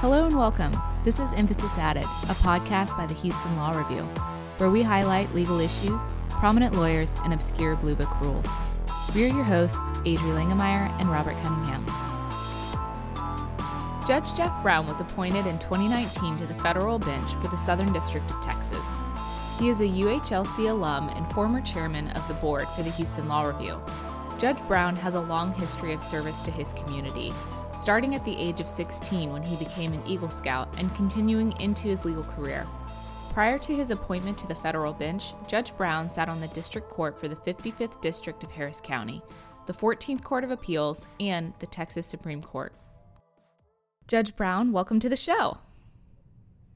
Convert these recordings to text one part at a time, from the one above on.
Hello and welcome. This is Emphasis Added, a podcast by the Houston Law Review, where we highlight legal issues, prominent lawyers, and obscure Blue Book rules. We are your hosts, Adri Langemeyer and Robert Cunningham. Judge Jeff Brown was appointed in 2019 to the federal bench for the Southern District of Texas. He is a UHLC alum and former chairman of the board for the Houston Law Review. Judge Brown has a long history of service to his community, starting at the age of 16 when he became an Eagle Scout and continuing into his legal career. Prior to his appointment to the federal bench, Judge Brown sat on the district court for the 55th District of Harris County, the 14th Court of Appeals, and the Texas Supreme Court. Judge Brown, welcome to the show.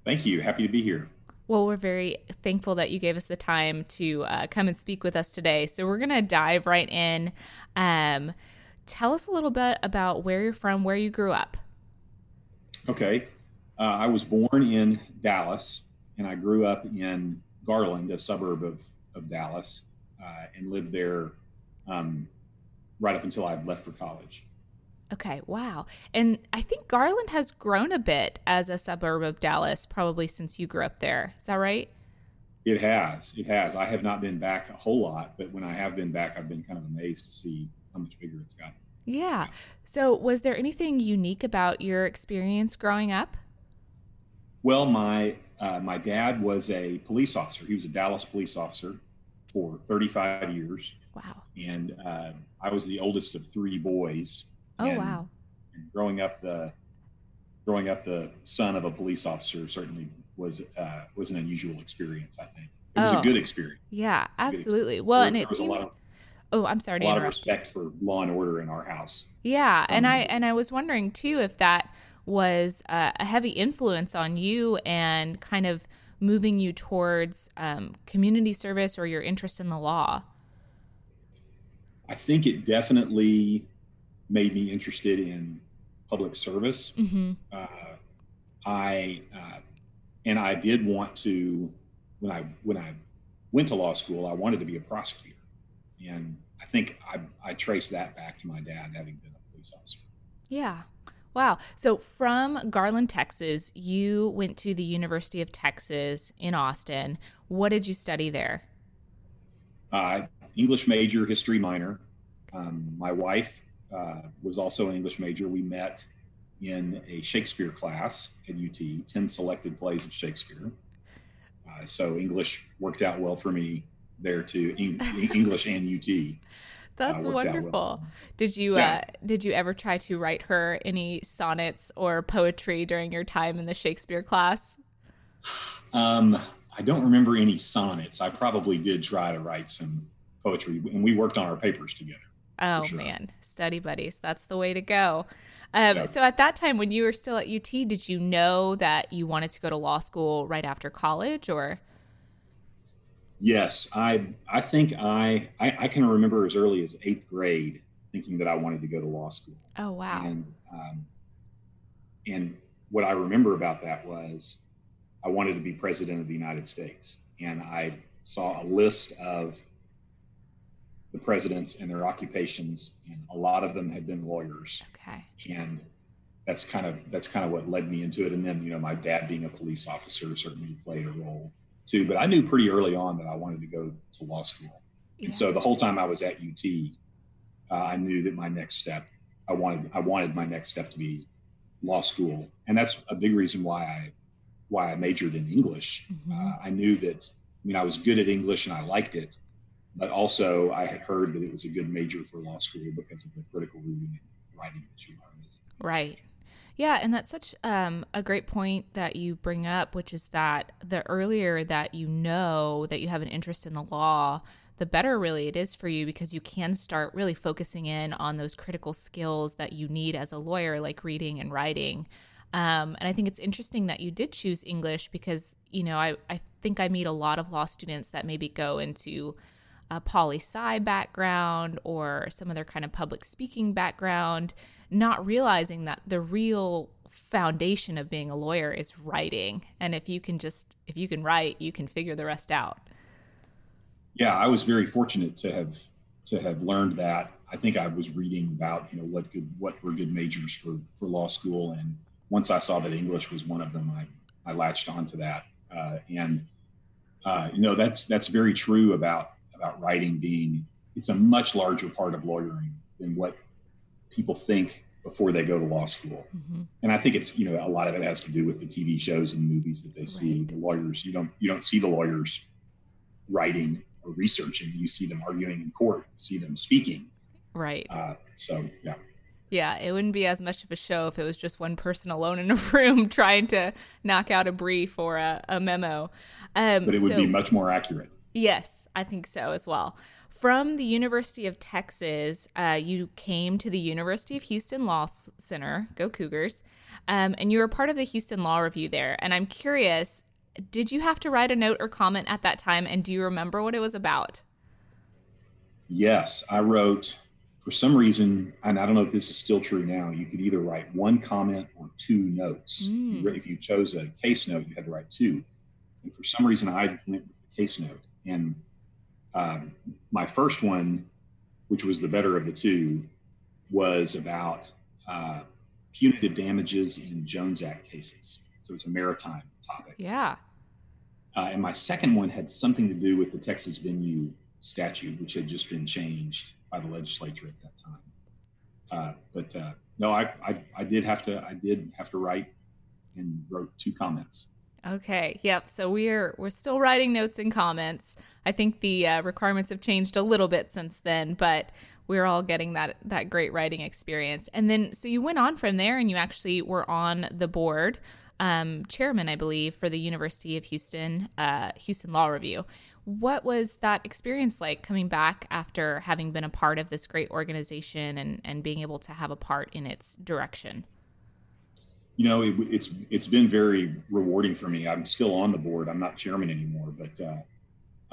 Thank you. Happy to be here. Well, we're very thankful that you gave us the time to uh, come and speak with us today. So, we're going to dive right in. Um, tell us a little bit about where you're from, where you grew up. Okay. Uh, I was born in Dallas and I grew up in Garland, a suburb of, of Dallas, uh, and lived there um, right up until I left for college. Okay, wow. And I think Garland has grown a bit as a suburb of Dallas, probably since you grew up there. Is that right? It has. It has. I have not been back a whole lot, but when I have been back, I've been kind of amazed to see how much bigger it's gotten. Yeah. So, was there anything unique about your experience growing up? Well, my uh, my dad was a police officer. He was a Dallas police officer for 35 years. Wow. And uh, I was the oldest of three boys. Oh and, wow. And growing up the growing up the son of a police officer certainly was uh, was an unusual experience. I think it was Oh. a good experience. Yeah, absolutely. experience. Well, There- and it was a seemed. lot of Oh, I'm sorry a to lot of interrupt. you. respect for law and order in our house. Yeah, and Um, I and I was wondering too if that was uh, a heavy influence on you and kind of moving you towards um, community service or your interest in the law. I think it definitely made me interested in public service. Mm-hmm. uh, I uh, and I did want to when I when I went to law school, I wanted to be a prosecutor, and think I I trace that back to my dad having been a police officer. Yeah. Wow. So from Garland, Texas, you went to the University of Texas in Austin. What did you study there? Uh, English major, history minor. Um, my wife uh, was also an English major. We met in a Shakespeare class at UT, 10 selected plays of Shakespeare. Uh, so English worked out well for me there too, Eng- English and UT. That's Uh, wonderful. well. Did you Yeah. uh, did you ever try to write her any sonnets or poetry during your time in the Shakespeare class? Um, I don't remember any sonnets. I probably did try to write some poetry, and we worked on our papers together. Oh sure. man, study buddies. That's the way to go. Um, Yeah. So at that time, when you were still at UT, did you know that you wanted to go to law school right after college, or? Yes, I I think I, I I can remember as early as eighth grade thinking that I wanted to go to law school, Oh wow. and um, and what I remember about that was I wanted to be president of the United States, and I saw a list of the presidents and their occupations, and a lot of them had been lawyers. Okay. and that's kind of that's kind of what led me into it and then you know my dad being a police officer certainly played a role too but i knew pretty early on that i wanted to go to law school Yeah. and so the whole time i was at ut uh, i knew that my next step i wanted i wanted my next step to be law school and that's a big reason why i why i majored in english Mhm. uh, i knew that i mean i was good at english and i liked it but also i had heard that it was a good major for law school because of the critical reading and writing that you learn Right. Yeah, and that's such um, a great point that you bring up, which is that the earlier that you know that you have an interest in the law, the better really it is for you because you can start really focusing in on those critical skills that you need as a lawyer, like reading and writing. Um, and I think it's interesting that you did choose English because, you know, I, I think I meet a lot of law students that maybe go into a poli sci background or some other kind of public speaking background, not realizing that the real foundation of being a lawyer is writing. And if you can just, if you can write, you can figure the rest out. yeah i was very fortunate to have to have learned that i think i was reading about you know what good what were good majors for for law school and once I saw that English was one of them, I, I latched onto that. Uh, and, uh, you know, that's, that's very true about, about writing being, it's a much larger part of lawyering than what people think before they go to law school. Mm-hmm. And I think it's, you know, a lot of it has to do with the TV shows and movies that they see. The lawyers, you don't, you don't see the lawyers writing or researching. You see them arguing in court, you see them speaking. Right. Uh, so, yeah. Yeah, it wouldn't be as much of a show if it was just one person alone in a room trying to knock out a brief or a, a memo. Um, but it would so, be much more accurate. Yes, I think so as well from the University of Texas, uh, you came to the University of Houston Law Center, go Cougars, um, and you were part of the Houston Law Review there. And I'm curious, did you have to write a note or comment at that time? And do you remember what it was about? Yes, I wrote, for some reason, and I don't know if this is still true now, you could either write one comment or two notes. Mm. If you chose a case note, you had to write two. And for some reason, I went with the case note. And um, my first one, which was the better of the two, was about uh, punitive damages in Jones Act cases. So it's a maritime topic. Yeah. Uh, and my second one had something to do with the Texas venue statute, which had just been changed by the legislature at that time. Uh, but uh, no, I, I, I did have to I did have to write and wrote two comments. Okay. Yep. So we're we're still writing notes and comments. I think the uh, requirements have changed a little bit since then, but we're all getting that that great writing experience. And then so you went on from there, and you actually were on the board, um, chairman, I believe, for the University of Houston uh, Houston Law Review. What was that experience like coming back after having been a part of this great organization and and being able to have a part in its direction? You know, it, it's it's been very rewarding for me. I'm still on the board. I'm not chairman anymore, but uh,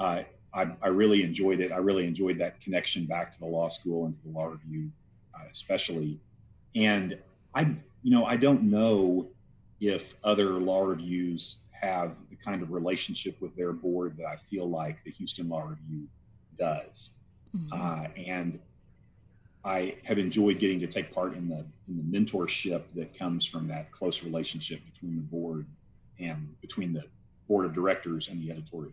I, I, I really enjoyed it. I really enjoyed that connection back to the law school and to the law review, uh, especially. And I, you know, I don't know if other law reviews have the kind of relationship with their board that I feel like the Houston Law Review does. Mm-hmm. Uh, and I have enjoyed getting to take part in the in the mentorship that comes from that close relationship between the board and between the board of directors and the editorial.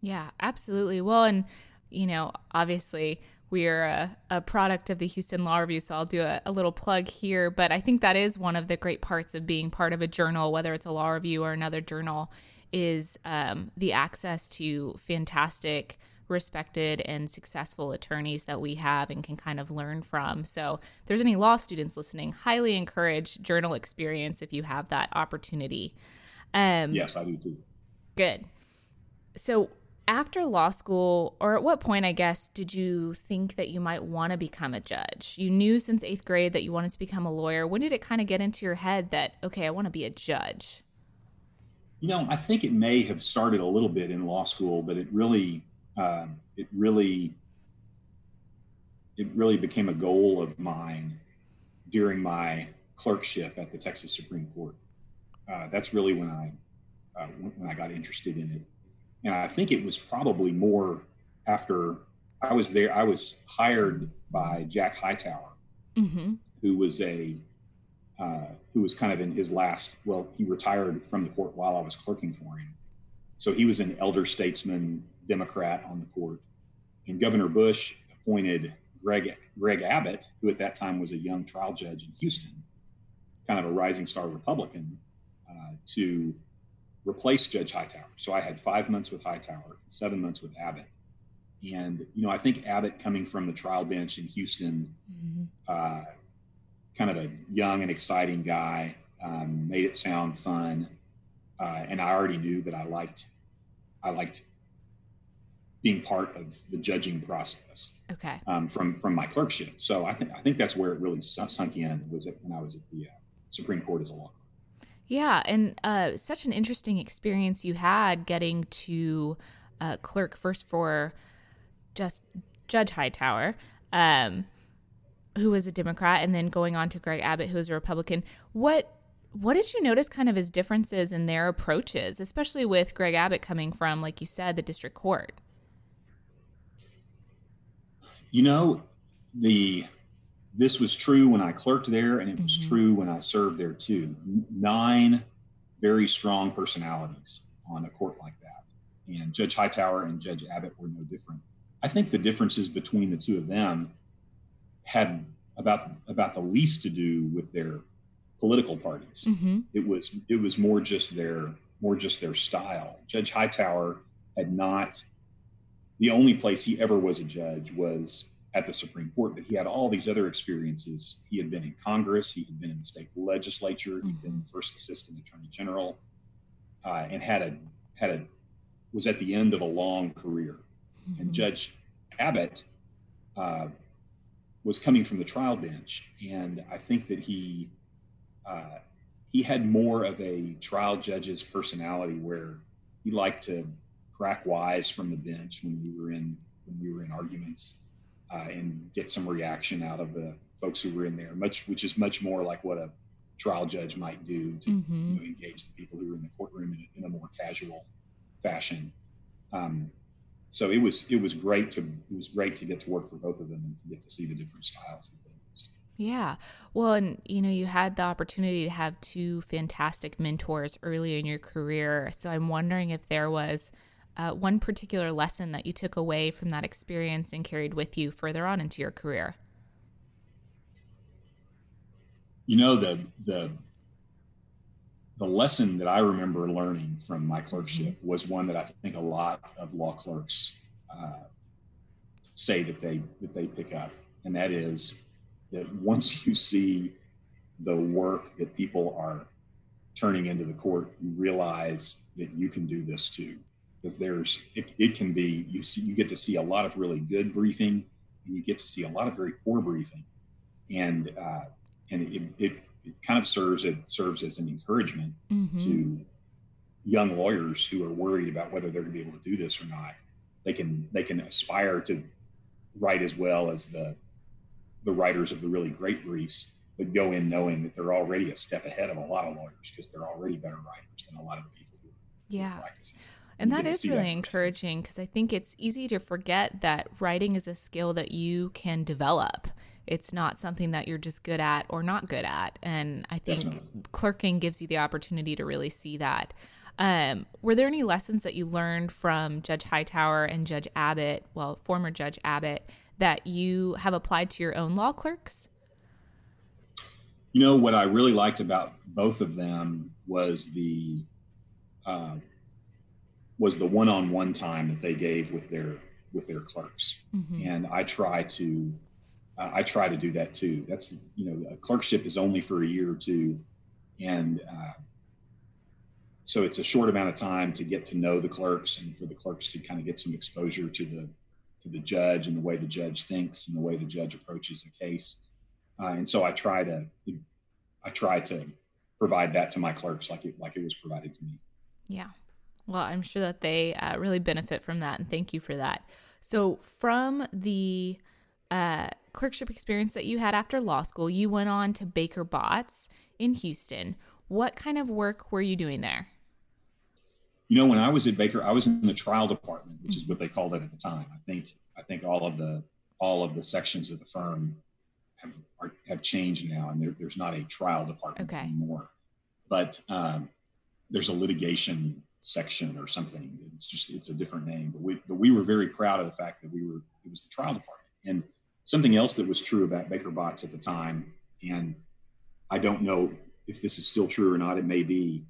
Yeah, absolutely. Well, and you know, obviously we are a, a product of the Houston Law Review, so I'll do a, a, little plug here. But I think that is one of the great parts of being part of a journal, whether it's a law review or another journal, is um, the access to fantastic respected and successful attorneys that we have and can kind of learn from. So, if there's any law students listening, highly encourage journal experience if you have that opportunity. Um, yes, I do too. Good. So, after law school, or at what point, I guess, did you think that you might want to become a judge? You knew since eighth grade that you wanted to become a lawyer. When did it kind of get into your head that, okay, I want to be a judge? You know, I think it may have started a little bit in law school, but it really um, it really it really became a goal of mine during my clerkship at the Texas Supreme Court. Uh, that's really when I uh, when I got interested in it, and I think it was probably more after I was there. I was hired by Jack Hightower, mm-hmm. who was a uh, who was kind of in his last. Well, he retired from the court while I was clerking for him, so he was an elder statesman Democrat on the court. And Governor Bush appointed Greg, Greg Abbott, who at that time was a young trial judge in Houston, kind of a rising star Republican, uh, to replace Judge Hightower. So I had five months with Hightower, seven months with Abbott. And, you know, I think Abbott coming from the trial bench in Houston, mm-hmm. uh, kind of a young and exciting guy, um, made it sound fun. Uh, and I already knew that I liked, I liked being part of the judging process. Okay. Um, from from my clerkship, so I think I think that's where it really sunk in was when I was at the uh, Supreme Court as a law. Yeah, and uh, such an interesting experience you had getting to uh, clerk first for just Judge Hightower, um, who was a Democrat, and then going on to Greg Abbott, who was a Republican. What what did you notice kind of as differences in their approaches, especially with Greg Abbott coming from, like you said, the district court? You know, the this was true when I clerked there, and it was Mhm. true when I served there too. Nine very strong personalities on a court like that. And Judge Hightower and Judge Abbott were no different. I think the differences between the two of them had about about the least to do with their political parties. Mm-hmm. It was it was more just their more just their style. Judge Hightower had not the only place he ever was a judge was at the Supreme Court, but he had all these other experiences. He had been in Congress, he had been in the state legislature, he'd been first assistant attorney general, uh, and had a had a was at the end of a long career. Mm-hmm. And Judge Abbott uh, was coming from the trial bench, and I think that he uh, he had more of a trial judge's personality, where he liked to crack wise from the bench when we were in when we were in arguments, uh, and get some reaction out of the folks who were in there. Much, which is much more like what a trial judge might do to Mm-hmm. you know, engage the people who were in the courtroom in, in a more casual fashion. Um, so it was it was great to it was great to get to work for both of them and to get to see the different styles that they used. Yeah. Well, and you know, you had the opportunity to have two fantastic mentors early in your career. So I'm wondering if there was uh, one particular lesson that you took away from that experience and carried with you further on into your career. You know the the the lesson that I remember learning from my clerkship was one that I think a lot of law clerks uh, say that they that they pick up, and that is that once you see the work that people are turning into the court, you realize that you can do this too. Because there's it, it can be you see you get to see a lot of really good briefing, and you get to see a lot of very poor briefing, and uh, and it, it it kind of serves it serves as an encouragement Mm-hmm. to young lawyers who are worried about whether they're going to be able to do this or not. They can they can aspire to write as well as the the writers of the really great briefs, but go in knowing that they're already a step ahead of a lot of lawyers because they're already better writers than a lot of the people who are Yeah. practicing. And that is really that encouraging because I think it's easy to forget that writing is a skill that you can develop. It's not something that you're just good at or not good at. And I think Definitely. clerking gives you the opportunity to really see that. Um, were there any lessons that you learned from Judge Hightower and Judge Abbott, well, former Judge Abbott, that you have applied to your own law clerks? You know what I really liked about both of them was the uh, was the one-on-one time that they gave with their with their clerks, Mhm. and I try to uh, I try to do that too. That's you know a clerkship is only for a year or two, and uh, so it's a short amount of time to get to know the clerks and for the clerks to kind of get some exposure to the to the judge and the way the judge thinks and the way the judge approaches a case. Uh, and so I try to I try to provide that to my clerks like it like it was provided to me. Yeah. Well, I'm sure that they uh, really benefit from that, and thank you for that. So, from the uh, clerkship experience that you had after law school, you went on to Baker Botts in Houston. What kind of work were you doing there? You know, when I was at Baker, I was in the trial department, which is what they called it at the time. I think I think all of the all of the sections of the firm have are, have changed now, and there, there's not a trial department Okay. anymore. But um, there's a litigation section or something. It's just it's a different name. But we but we were very proud of the fact that we were it was the trial department. And something else that was true about Baker Botts at the time, and I don't know if this is still true or not. It may be.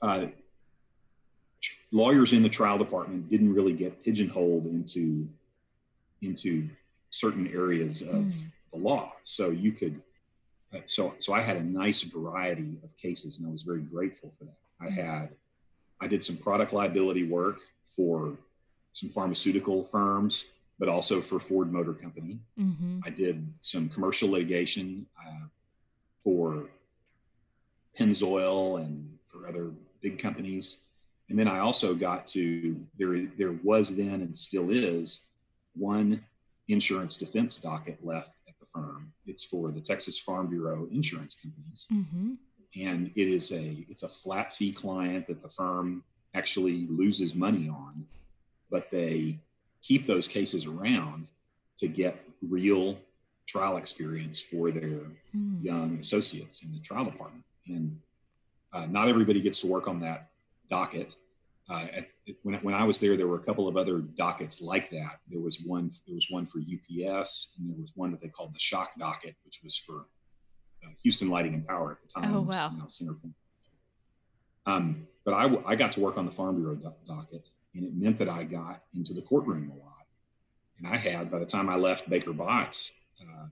Uh, lawyers in the trial department didn't really get pigeonholed into into certain areas of Mm. the law. So you could, uh, so so I had a nice variety of cases, and I was very grateful for that. I had, I did some product liability work for some pharmaceutical firms, but also for Ford Motor Company. Mm-hmm. I did some commercial litigation uh, for Pennzoil and for other big companies. And then I also got to there. There was then and still is one insurance defense docket left at the firm. It's for the Texas Farm Bureau insurance companies, Mm-hmm. And it is a it's a flat fee client that the firm actually loses money on, but they keep those cases around to get real trial experience for their mm. young associates in the trial department. And uh, not everybody gets to work on that docket. Uh, at, when, when I was there, there were a couple of other dockets like that. There was one. There was one for UPS, and there was one that they called the shock docket, which was for Houston Lighting and Power at the time. Oh wow! Um, but I, I got to work on the Farm Bureau docket, and it meant that I got into the courtroom a lot. And I had, by the time I left Baker Botts, uh,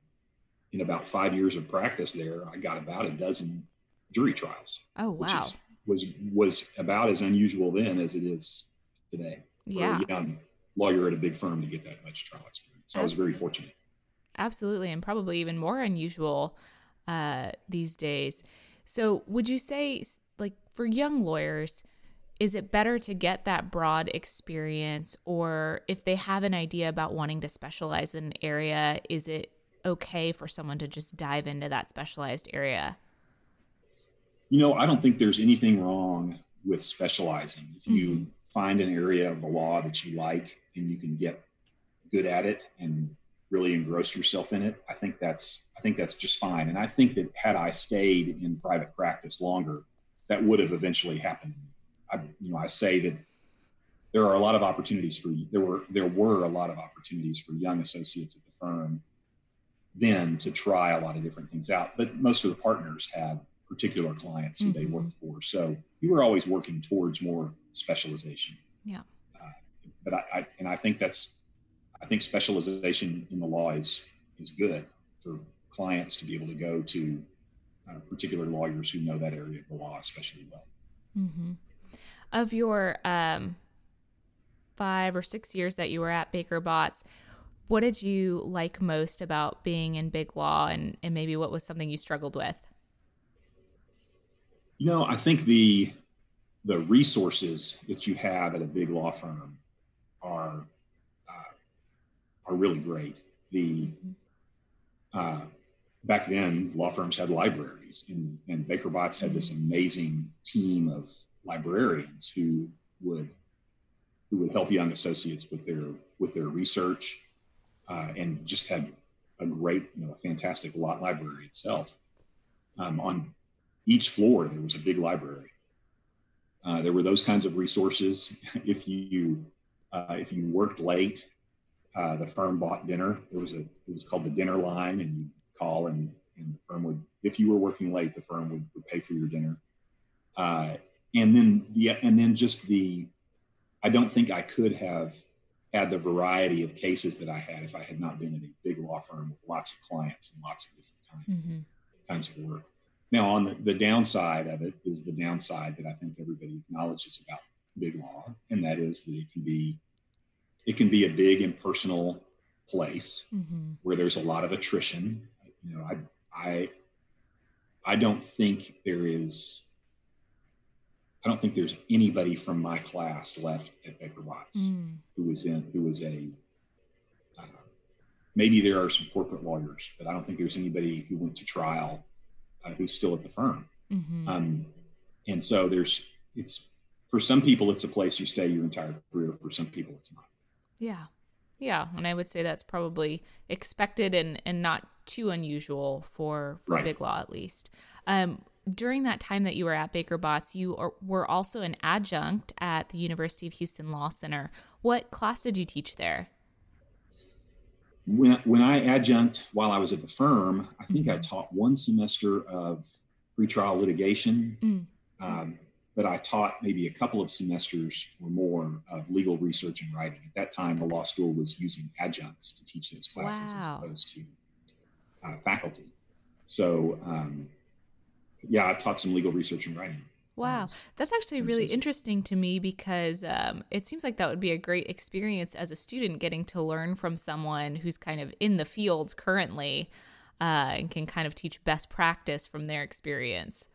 in about five years of practice there, I got about a dozen jury trials. Oh wow! was was about as unusual then as it is today. Yeah, for a young lawyer at a big firm to get that much trial experience. So Absolutely. I was very fortunate. Absolutely, and probably even more unusual uh, these days. So, would you say, like, for young lawyers, is it better to get that broad experience, or if they have an idea about wanting to specialize in an area, is it okay for someone to just dive into that specialized area? You know, I don't think there's anything wrong with specializing. If you mm-hmm. find an area of the law that you like and you can get good at it and really engross yourself in it, I think that's I think that's just fine. And I think that had I stayed in private practice longer, that would have eventually happened. I, you know, I say that there are a lot of opportunities for there were there were a lot of opportunities for young associates at the firm then to try a lot of different things out. But most of the partners had particular clients who mm-hmm. they worked for. So you were always working towards more specialization. Yeah. Uh, but I, I, and I think that's, I think specialization in the law is is good for clients to be able to go to uh, particular lawyers who know that area of the law especially well. Mm-hmm. Of your um, five or six years that you were at Baker Botts, what did you like most about being in big law, and, and maybe what was something you struggled with? You know, I think the the resources that you have at a big law firm are are really great. The uh, back then, law firms had libraries, and, and Baker Botts had this amazing team of librarians who would who would help young associates with their with their research, uh, and just had a great, you know, a fantastic lot library itself. Um, on each floor there was a big library. Uh, there were those kinds of resources. if you uh, if you worked late, uh, the firm bought dinner. There was a it was called the dinner line, and you call and, and the firm would if you were working late, the firm would, would pay for your dinner. Uh, and then yeah, and then just the I don't think I could have had the variety of cases that I had if I had not been in a big law firm with lots of clients and lots of different kind, mm-hmm. kinds of work. Now, on the, the downside of it is the downside that I think everybody acknowledges about big law, and that is that it can be it can be a big impersonal place mm-hmm. where there's a lot of attrition. You know, I I I don't think there is I don't think there's anybody from my class left at Baker Botts mm. who was in who was a uh, maybe there are some corporate lawyers, but I don't think there's anybody who went to trial uh, who's still at the firm. Mm-hmm. Um, and so there's, it's, for some people, it's a place you stay your entire career. For some people, it's not. Yeah. Yeah. And I would say that's probably expected and, and not too unusual for, for right. Big Law, at least. Um, during that time that you were at Baker Botts, you are, were also an adjunct at the University of Houston Law Center. What class did you teach there? when, when I adjunct while I was at the firm, I think mm-hmm. I taught one semester of pretrial litigation, mm-hmm. um, but I taught maybe a couple of semesters or more of legal research and writing. At that time, the law school was using adjuncts to teach those classes wow. as opposed to uh, faculty. So, um, yeah, I taught some legal research and writing. Wow. That's actually really interesting to me because um, it seems like that would be a great experience as a student getting to learn from someone who's kind of in the field currently uh, and can kind of teach best practice from their experience.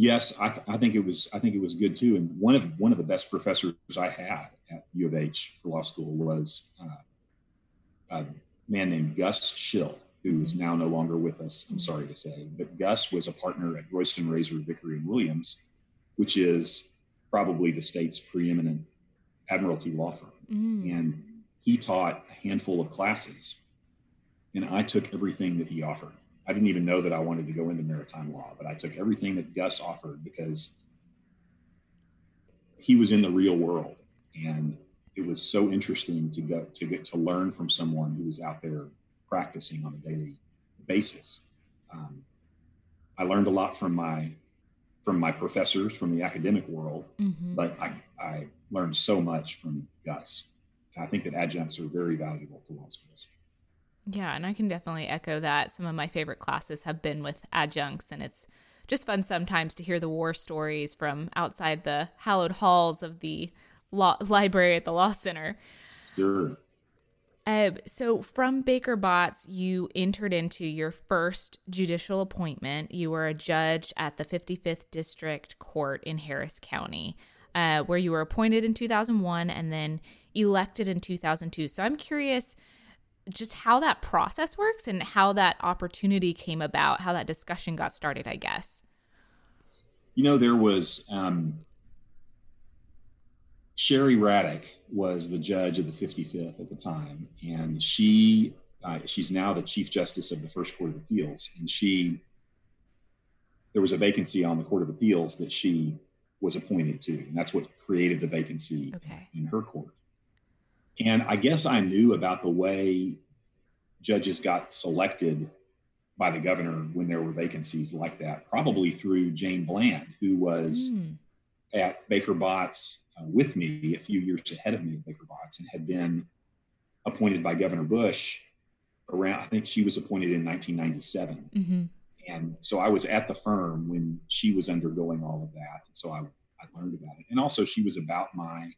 Yes, I, th- I, think it was. I think it was good too. And one of one of the best professors I had at U of H for law school was uh, a man named Gus Schill, who is now no longer with us, I'm sorry to say. But Gus was a partner at Royston Rayzor, Vickery, and Williams, which is probably the state's preeminent admiralty law firm. Mm. And he taught a handful of classes and I took everything that he offered. I didn't even know that I wanted to go into maritime law, but I took everything that Gus offered because he was in the real world and it was so interesting to go to get to learn from someone who was out there practicing on a daily basis. Um, I learned a lot from my from my professors from the academic world, mm-hmm. but I, I learned so much from Gus. I think that adjuncts are very valuable to law schools. Yeah, and I can definitely echo that. Some of my favorite classes have been with adjuncts, and it's just fun sometimes to hear the war stories from outside the hallowed halls of the law library at the law center. Sure. Uh, so from Baker Botts, you entered into your first judicial appointment. You were a judge at the 55th District Court in Harris County, uh, where you were appointed in 2001 and then elected in 2002. So I'm curious just how that process works and how that opportunity came about, how that discussion got started, I guess. You know, there was um, Sherry Radack was the judge of the 55th at the time, and she uh, she's now the chief justice of the First Court of Appeals, and she there was a vacancy on the Court of Appeals that she was appointed to, and that's what created the vacancy okay. in her court. And I guess I knew about the way judges got selected by the governor when there were vacancies like that, probably through Jane Bland, who was mm. at Baker Botts uh, with me a few years ahead of me at Baker Botts and had been appointed by Governor Bush around, I think she was appointed in 1997. Mm-hmm. And so I was at the firm when she was undergoing all of that. And so I, I learned about it. And also, she was about my,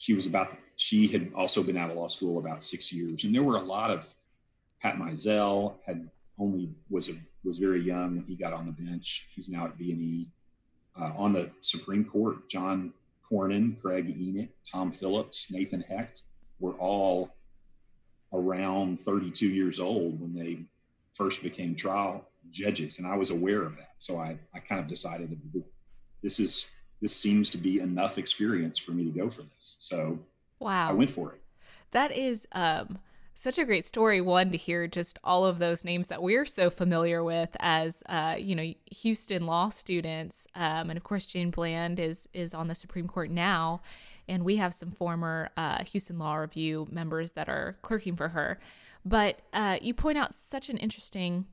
she was about, she had also been out of law school about six years. And there were a lot of, Pat Mizell had only, was a, was very young when he got on the bench. He's now at V&E. Uh, on the Supreme Court, John Cornyn, Craig Enoch, Tom Phillips, Nathan Hecht were all around 32 years old when they first became trial judges. And I was aware of that. So I, I kind of decided that this is, this seems to be enough experience for me to go for this. So wow, I went for it. That is, um, such a great story one to hear just all of those names that we're so familiar with as uh, you know houston law students um, and of course jane bland is is on the supreme court now and we have some former uh, houston law review members that are clerking for her but uh, you point out such an interesting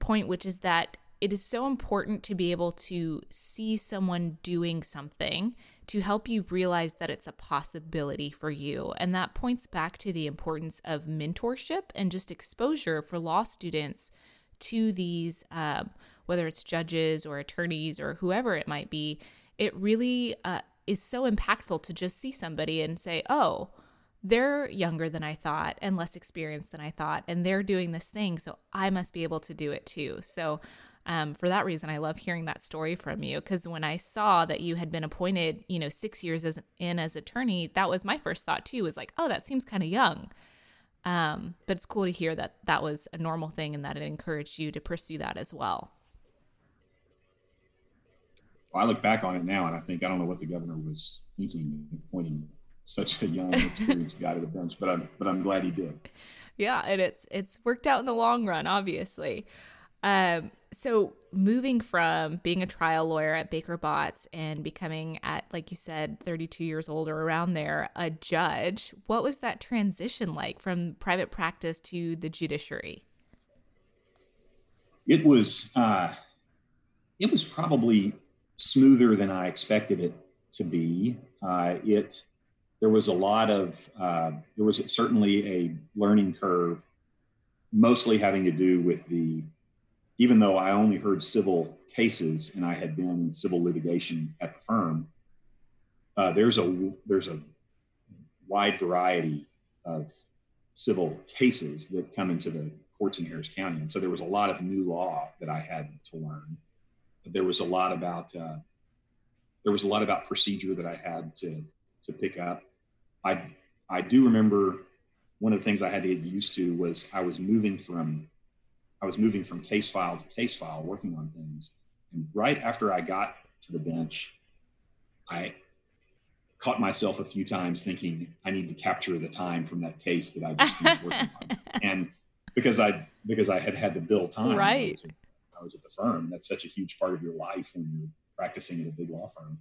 point which is that it is so important to be able to see someone doing something to help you realize that it's a possibility for you. And that points back to the importance of mentorship and just exposure for law students to these, um, whether it's judges or attorneys or whoever it might be. It really uh, is so impactful to just see somebody and say, oh, they're younger than I thought and less experienced than I thought, and they're doing this thing, so I must be able to do it too. So um, for that reason, I love hearing that story from you because when I saw that you had been appointed, you know, six years as, in as attorney, that was my first thought too. Was like, oh, that seems kind of young. Um, but it's cool to hear that that was a normal thing and that it encouraged you to pursue that as well. well I look back on it now and I think I don't know what the governor was thinking in appointing such a young, experienced guy to the bench, but I'm but I'm glad he did. Yeah, and it's it's worked out in the long run, obviously. Um, so moving from being a trial lawyer at Baker Botts and becoming at, like you said, 32 years old or around there, a judge, what was that transition like from private practice to the judiciary? It was, uh, it was probably smoother than I expected it to be. Uh, it, there was a lot of, uh, there was certainly a learning curve, mostly having to do with the even though I only heard civil cases and I had been in civil litigation at the firm, uh, there's a there's a wide variety of civil cases that come into the courts in Harris County, and so there was a lot of new law that I had to learn. There was a lot about uh, there was a lot about procedure that I had to to pick up. I I do remember one of the things I had to get used to was I was moving from I was moving from case file to case file, working on things. And right after I got to the bench, I caught myself a few times thinking I need to capture the time from that case that I just finished working on. And because I because I had had to bill time. Right. I was, I was, at the firm. That's such a huge part of your life when you're practicing at a big law firm,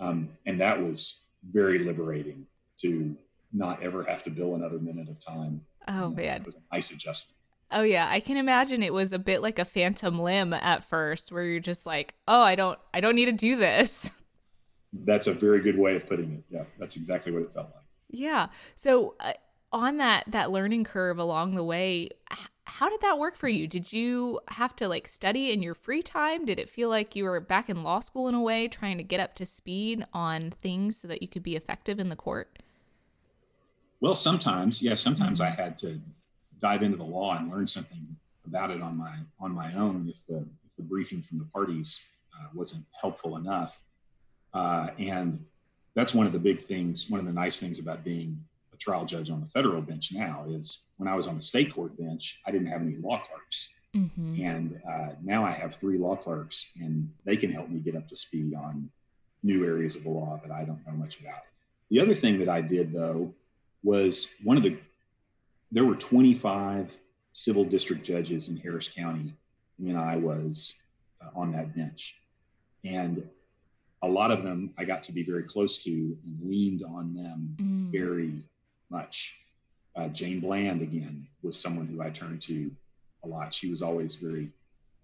um, and that was very liberating to not ever have to bill another minute of time. Oh man, it was a nice adjustment. Oh yeah, I can imagine it was a bit like a phantom limb at first where you're just like, "Oh, I don't I don't need to do this." That's a very good way of putting it. Yeah, that's exactly what it felt like. Yeah. So uh, on that that learning curve along the way, how did that work for you? Did you have to like study in your free time? Did it feel like you were back in law school in a way trying to get up to speed on things so that you could be effective in the court? Well, sometimes, yeah, sometimes I had to dive into the law and learn something about it on my on my own if the if the briefing from the parties uh, wasn't helpful enough. Uh, and that's one of the big things. One of the nice things about being a trial judge on the federal bench now is when I was on the state court bench, I didn't have any law clerks. Mm-hmm. And uh, now I have three law clerks, and they can help me get up to speed on new areas of the law that I don't know much about. The other thing that I did, though, was one of the there were 25 civil district judges in Harris County when I was uh, on that bench. And a lot of them I got to be very close to and leaned on them mm. very much. Uh, Jane Bland, again, was someone who I turned to a lot. She was always very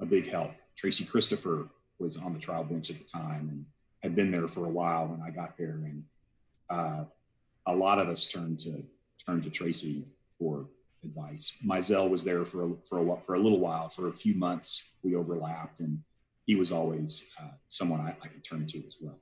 a big help. Tracy Christopher was on the trial bench at the time and had been there for a while when I got there. And uh, a lot of us turned to turned to Tracy for advice. Mizell was there for a, for a for a little while, for a few months. We overlapped, and he was always uh, someone I, I could turn to as well.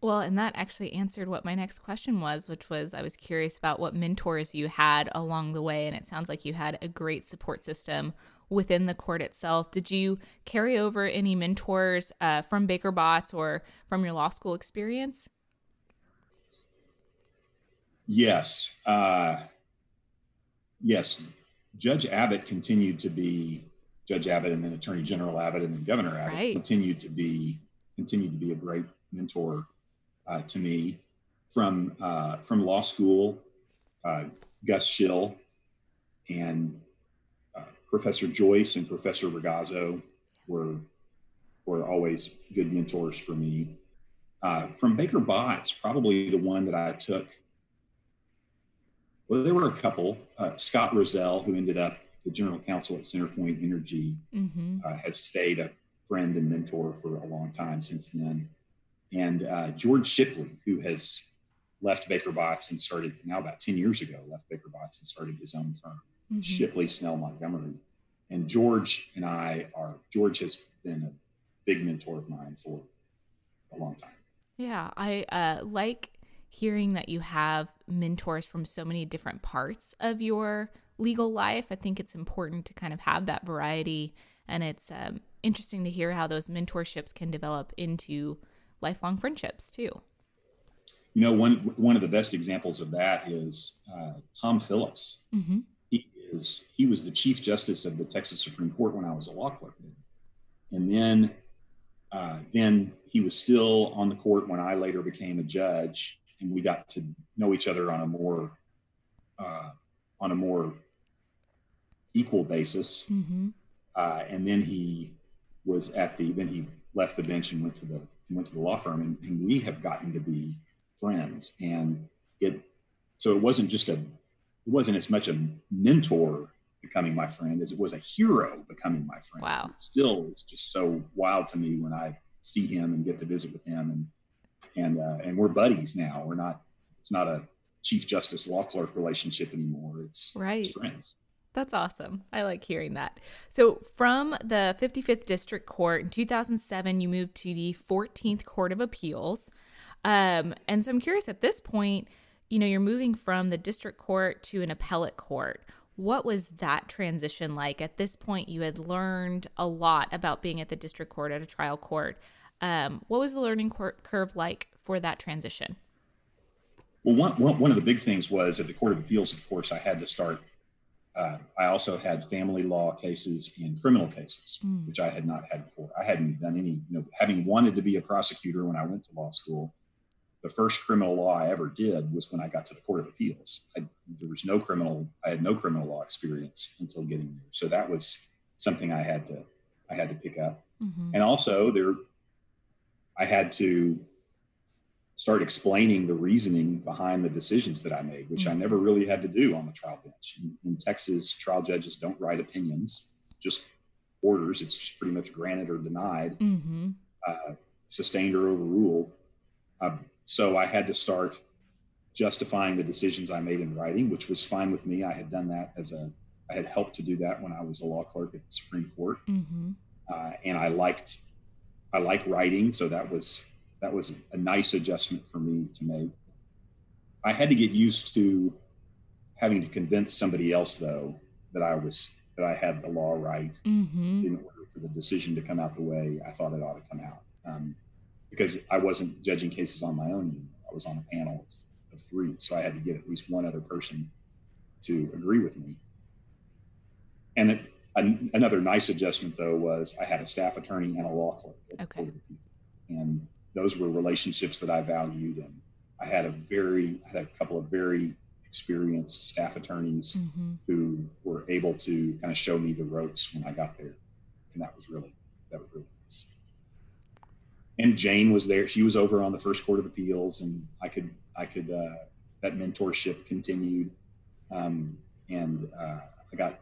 Well, and that actually answered what my next question was, which was I was curious about what mentors you had along the way. And it sounds like you had a great support system within the court itself. Did you carry over any mentors uh, from Baker Botts or from your law school experience? Yes. Uh, yes, Judge Abbott continued to be Judge Abbott, and then Attorney General Abbott, and then Governor Abbott right. continued to be continued to be a great mentor uh, to me from uh, from law school. Uh, Gus Schill and uh, Professor Joyce and Professor Ragazzo were were always good mentors for me. Uh, from Baker Botts, probably the one that I took well, there were a couple. Uh, Scott Rozzell, who ended up the general counsel at Centerpoint Energy, mm-hmm. uh, has stayed a friend and mentor for a long time since then. And uh, George Shipley, who has left Baker Botts and started now about 10 years ago, left Baker Botts and started his own firm, mm-hmm. Shipley Snell Montgomery. And George and I are, George has been a big mentor of mine for a long time. Yeah, I uh, like hearing that you have mentors from so many different parts of your legal life. I think it's important to kind of have that variety. And it's um, interesting to hear how those mentorships can develop into lifelong friendships too. You know, one one of the best examples of that is uh, Tom Phillips. Mm-hmm. He is he was the Chief Justice of the Texas Supreme Court when I was a law clerk, and then uh, then he was still on the court when I later became a judge, and we got to know each other on a more uh, on a more equal basis. Mm-hmm. Uh, and then he was at the then he left the bench and went to the went to the law firm, and, and we have gotten to be friends. And it so it wasn't just a it wasn't as much a mentor becoming my friend as it was a hero becoming my friend. Wow! It still is just so wild to me when I see him and get to visit with him and and uh, and we're buddies now. We're not. It's not a chief justice law clerk relationship anymore. It's right. It's friends. That's awesome. I like hearing that. So, from the 55th District Court in 2007, you moved to the 14th Court of Appeals. Um, and so, I'm curious at this point, you know, you're moving from the district court to an appellate court. What was that transition like? At this point, you had learned a lot about being at the district court at a trial court. Um, what was the learning cur- curve like for that transition? Well, one, one of the big things was at the Court of Appeals, of course, I had to start. Uh, I also had family law cases and criminal cases, mm. which I had not had before. I hadn't done any, you know, having wanted to be a prosecutor when I went to law school, the first criminal law I ever did was when I got to the Court of Appeals. I, there was no criminal, I had no criminal law experience until getting there. So that was something I had to, I had to pick up. Mm-hmm. And also there, I had to start explaining the reasoning behind the decisions that I made, which. I never really had to do on the trial bench. In, in, Texas, trial judges don't write opinions, just orders. It's just pretty much granted or denied, mm-hmm. uh, sustained or overruled. Uh, so I had to start justifying the decisions I made in writing, which was fine with me. I had done that as a, I had helped to do that when I was a law clerk at the Supreme Court, mm-hmm. uh, and I liked, I like writing, so that was that was a nice adjustment for me to make. I had to get used to having to convince somebody else, though, that I was that I had the law right mm-hmm. in order for the decision to come out the way I thought it ought to come out. Um, because I wasn't judging cases on my own. I was on a panel of three, so I had to get at least one other person to agree with me. And it, an, another nice adjustment, though, was I had a staff attorney and a law clerk. Okay. And those were relationships that I valued, and I had a very, I had a couple of very experienced staff attorneys mm-hmm. who were able to kind of show me the ropes when I got there, and that was really, that was really nice. and Jane was there. She was over on the first court of appeals, and I could I could uh, that mentorship continued, um, and uh, I got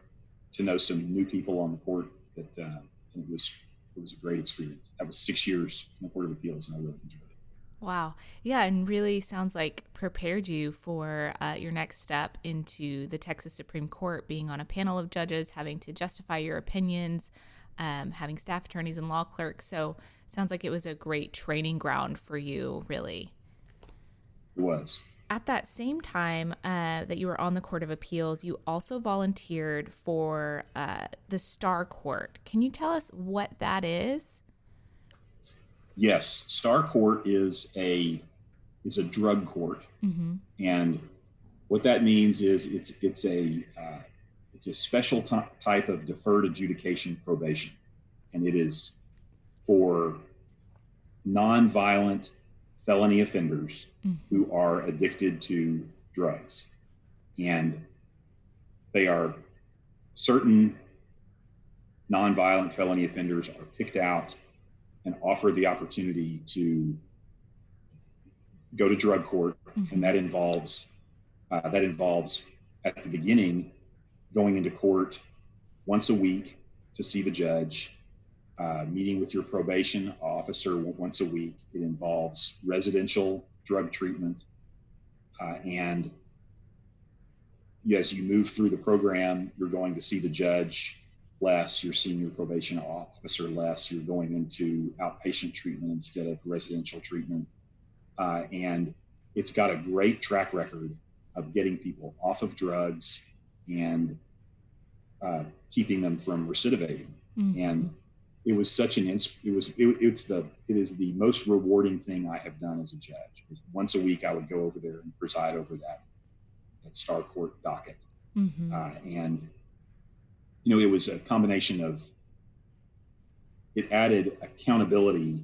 to know some new people on the court. That uh, it was it was a great experience. That was six years in the court of appeals, and I really enjoyed it. Wow, yeah, and really sounds like prepared you for uh, your next step into the Texas Supreme Court, being on a panel of judges, having to justify your opinions, um, having staff attorneys and law clerks. So sounds like it was a great training ground for you, really. It was. At that same time uh, that you were on the Court of Appeals, you also volunteered for uh, the Star Court. Can you tell us what that is? Yes, Star Court is a is a drug court, mm-hmm. and what that means is it's it's a uh, it's a special t- type of deferred adjudication probation, and it is for nonviolent felony offenders mm-hmm. who are addicted to drugs. And they are certain nonviolent felony offenders are picked out and offered the opportunity to go to drug court, mm-hmm. and that involves uh, that involves at the beginning going into court once a week to see the judge uh, meeting with your probation officer once a week. It involves residential drug treatment. Uh, and as you move through the program, you're going to see the judge less, you're seeing your probation officer less, you're going into outpatient treatment instead of residential treatment. Uh, and it's got a great track record of getting people off of drugs and uh, keeping them from recidivating. Mm-hmm. And it was such an it was it, it's the it is the most rewarding thing I have done as a judge. Once a week, I would go over there and preside over that that Star Court docket, mm-hmm. uh, and you know it was a combination of it added accountability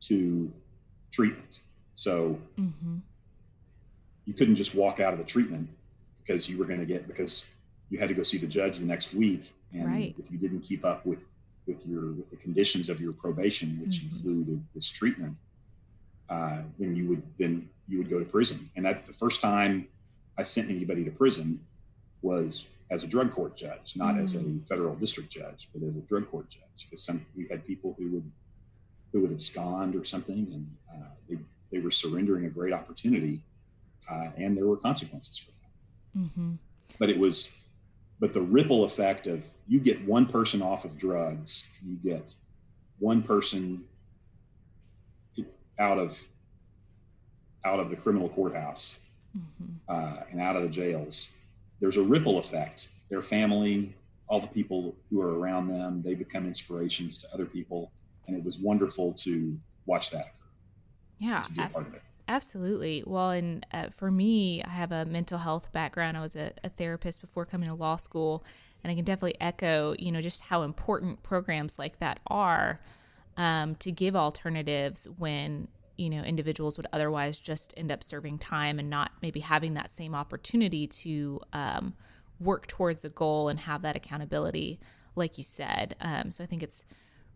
to treatment. So mm-hmm. you couldn't just walk out of the treatment because you were going to get because you had to go see the judge the next week, and right. if you didn't keep up with with your with the conditions of your probation, which mm-hmm. included this treatment, uh, then you would then you would go to prison. And that the first time I sent anybody to prison was as a drug court judge, not mm-hmm. as a mm. federal district judge, but as a drug court judge. Because some we had people who would who would abscond or something, and uh, they they were surrendering a great opportunity, uh, and there were consequences for that. Mm-hmm. But it was but the ripple effect of you get one person off of drugs, you get one person out of out of the criminal courthouse mm-hmm. uh, and out of the jails. There's a ripple effect. Their family, all the people who are around them, they become inspirations to other people, and it was wonderful to watch that. Yeah, to be a part of it. Absolutely. Well, and uh, for me, I have a mental health background. I was a, a, therapist before coming to law school, and I can definitely echo, you know, just how important programs like that are um, to give alternatives when you know individuals would otherwise just end up serving time and not maybe having that same opportunity to um, work towards a goal and have that accountability, like you said. Um, so I think it's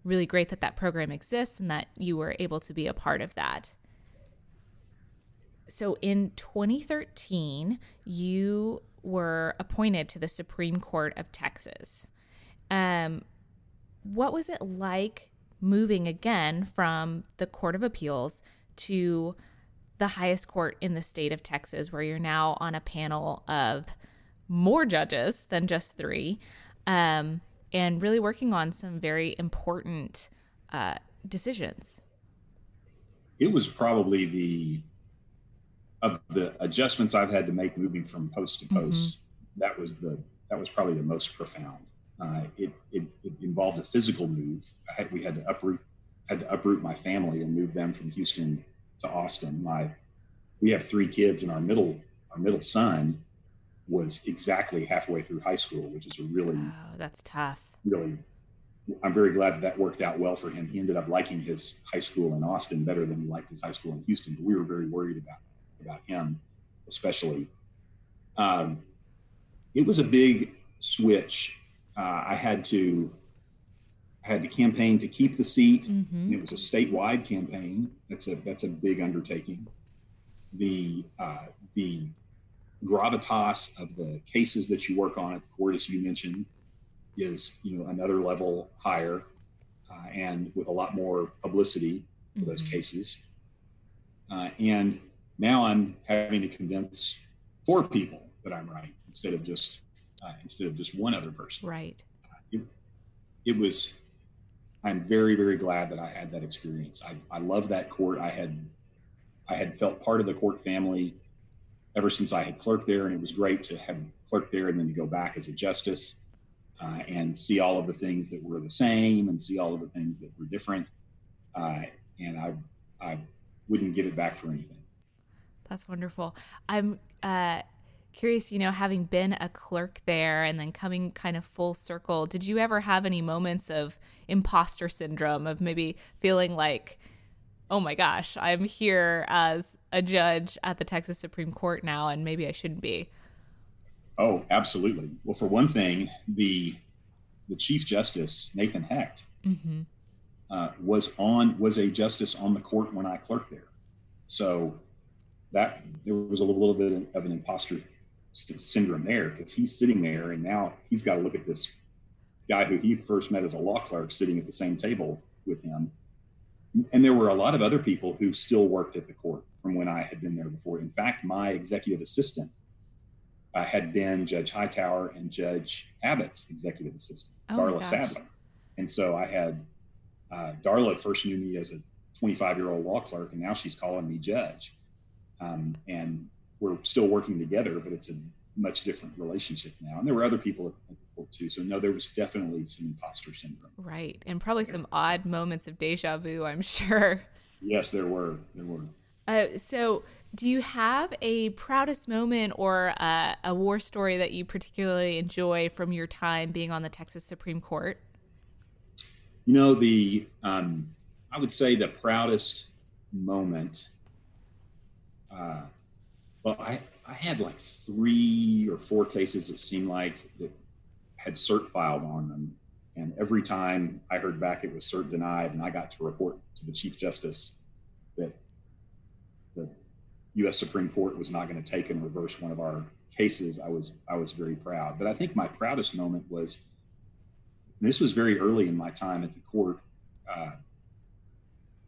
really great that that program exists and that you were able to be a part of that. So in 2013, you were appointed to the Supreme Court of Texas. Um, what was it like moving again from the Court of Appeals to the highest court in the state of Texas, where you're now on a panel of more judges than just three, um, and really working on some very important uh, decisions? It was probably the of the adjustments I've had to make moving from post to post. Mm-hmm. That was the that was probably the most profound. Uh, it, it, it, involved a physical move. Had, we had to uproot had to uproot my family and move them from Houston to Austin. My we have three kids, and our middle our middle son was exactly halfway through high school, which is a really that's tough. Really, I'm very glad that, that worked out well for him. He ended up liking his high school in Austin better than he liked his high school in Houston. But we were very worried about about him, especially. Um, it was a big switch uh, I had to I had to campaign to keep the seat. Mm-hmm. It was a statewide campaign. That's a that's a big undertaking. The uh, the gravitas of the cases that you work on at the court, as you mentioned, is you know another level higher, uh, and with a lot more publicity for mm-hmm. those cases. Uh, and now I'm having to convince four people that I'm right instead of just uh, instead of just one other person. Right. It, it, was. I'm very very glad that I had that experience. I I love that court. I had I had felt part of the court family ever since I had clerked there, and it was great to have clerked there and then to go back as a justice uh, and see all of the things that were the same and see all of the things that were different. Uh, and I I wouldn't give it back for anything. That's wonderful. I'm uh, curious, you know, having been a clerk there and then coming kind of full circle, did you ever have any moments of imposter syndrome of maybe feeling like, oh my gosh, I'm here as a judge at the Texas Supreme Court now and maybe I shouldn't be? Oh, absolutely. Well, for one thing, the the Chief Justice Nathan Hecht mm-hmm. uh, was on was a justice on the court when I clerked there, so that there was a little, bit of an imposter syndrome there because he's sitting there and now he's got to look at this guy who he first met as a law clerk sitting at the same table with him. And there were a lot of other people who still worked at the court from when I had been there before. In fact, my executive assistant uh, had been Judge Hightower and Judge Abbott's executive assistant, oh Darla Sadler. And so I had uh, Darla first knew me as a 25 year old law clerk, and now she's calling me judge. Um, and we're still working together, but it's a much different relationship now. And there were other people at the court too. So no, there was definitely some imposter syndrome. Right. And probably some odd moments of deja vu, I'm sure. Yes, there were. There were. Uh, so do you have a proudest moment or uh, a war story that you particularly enjoy from your time being on the Texas Supreme Court? You know, the um, I would say the proudest moment uh, well, I, I had like three or four cases it seemed like that had cert filed on them. And every time I heard back it was cert denied, and I got to report to the Chief Justice that the U.S. Supreme Court was not going to take and reverse one of our cases, I was I was very proud. But I think my proudest moment was this was very early in my time at the court. Uh,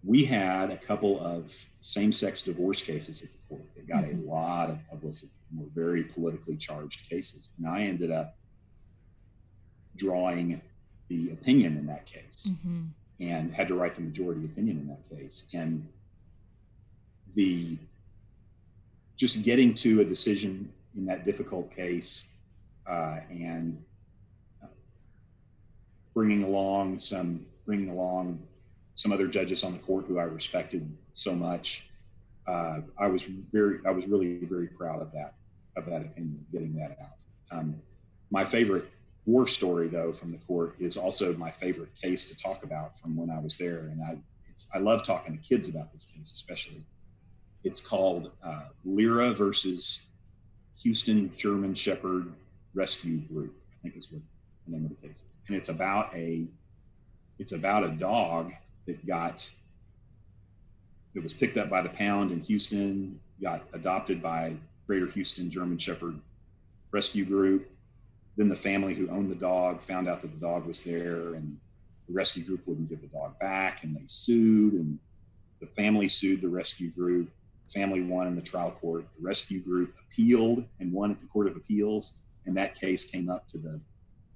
we had a couple of same-sex divorce cases at the court that got mm-hmm. a lot of publicity and were very politically charged cases. And I ended up drawing the opinion in that case mm-hmm. and had to write the majority opinion in that case. And the just getting to a decision in that difficult case uh, and bringing along some bringing along some other judges on the court who I respected so much. Uh, I was very, I was really very proud of that, of that opinion, getting that out. Um, my favorite war story, though, from the court is also my favorite case to talk about from when I was there, and I. I love talking to kids about this case, especially. It's called uh, Lira versus Houston German Shepherd Rescue Group. I think is what the name of the case is, and it's about a it's about a dog that got it was picked up by the pound in Houston, got adopted by Greater Houston German Shepherd Rescue Group. Then the family who owned the dog found out that the dog was there, and the rescue group wouldn't give the dog back, and they sued, and the family sued the rescue group. The family won in the trial court. The rescue group appealed and won at the Court of Appeals, and that case came up to the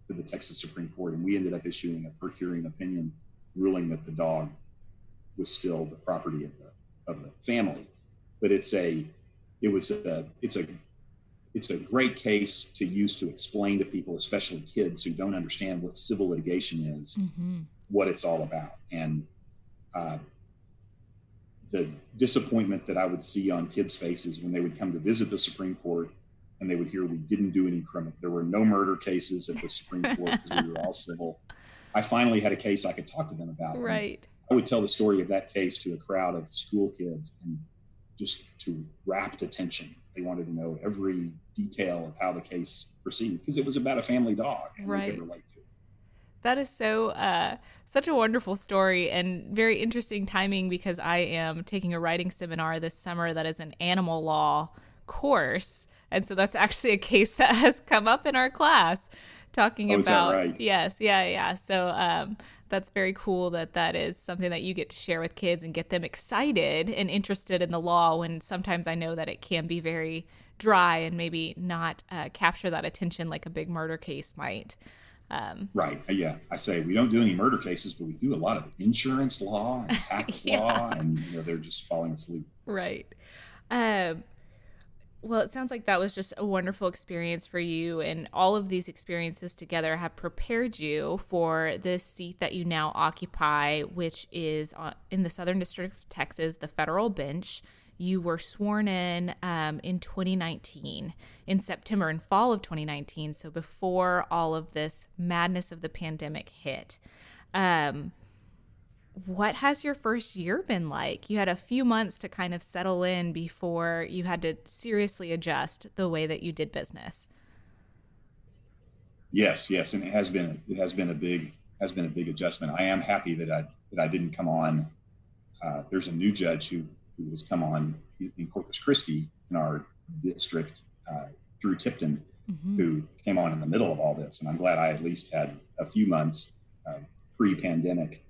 to the Texas Supreme Court, and we ended up issuing a per curiam opinion ruling that the dog was still the property of the of the family. But it's a it was a it's a it's a great case to use to explain to people, especially kids who don't understand what civil litigation is, mm-hmm. what it's all about, and uh, the disappointment that I would see on kids' faces when they would come to visit the Supreme Court and they would hear we didn't do any criminal. There were no murder cases at the Supreme Court because we were all civil. I finally had a case I could talk to them about. Right. I would tell the story of that case to a crowd of school kids and just to rapt attention. They wanted to know every detail of how the case proceeded because it was about a family dog and right. they could relate to. That is so uh, such a wonderful story and very interesting timing because I am taking a writing seminar this summer that is an animal law course, and so that's actually a case that has come up in our class talking oh, about right? yes, yeah, yeah. So um, that's very cool that that is something that you get to share with kids and get them excited and interested in the law when sometimes I know that it can be very dry and maybe not uh, capture that attention like a big murder case might. Um, right. Uh, yeah. I say we don't do any murder cases, but we do a lot of insurance law and tax yeah. law, and you know they're just falling asleep. Right. Um, well, it sounds like that was just a wonderful experience for you, and all of these experiences together have prepared you for this seat that you now occupy, which is in the Southern District of Texas, the federal bench. You were sworn in um, in 2019, in September and fall of 2019, so before all of this madness of the pandemic hit. Um, what has your first year been like? You had a few months to kind of settle in before you had to seriously adjust the way that you did business. Yes, yes, and it has been it has been a big has been a big adjustment. I am happy that I that I didn't come on. Uh, there's a new judge who who has come on in Corpus Christi in our district, uh, Drew Tipton, mm-hmm. who came on in the middle of all this, and I'm glad I at least had a few months uh, pre-pandemic